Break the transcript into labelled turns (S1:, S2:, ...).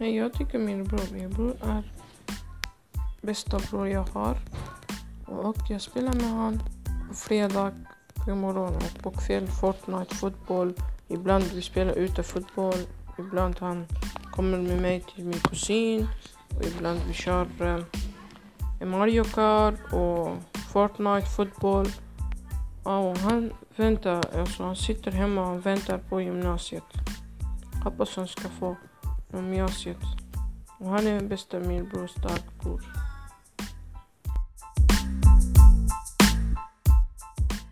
S1: Nej, jag tycker min bror, min bror är bästa bror jag har. Och jag spelar med honom på fredag på morgon och på kväll Fortnite, fotboll. Ibland vi spelar ute fotboll. Ibland han kommer med mig till min kusin. Och ibland vi kör eh, Mario Kart och Fortnite, fotboll. Ja, och han väntar, alltså han sitter hemma och väntar på gymnasiet. Hoppas han ska få Mjásjöt. وهاني بستعمل برو ستارت كور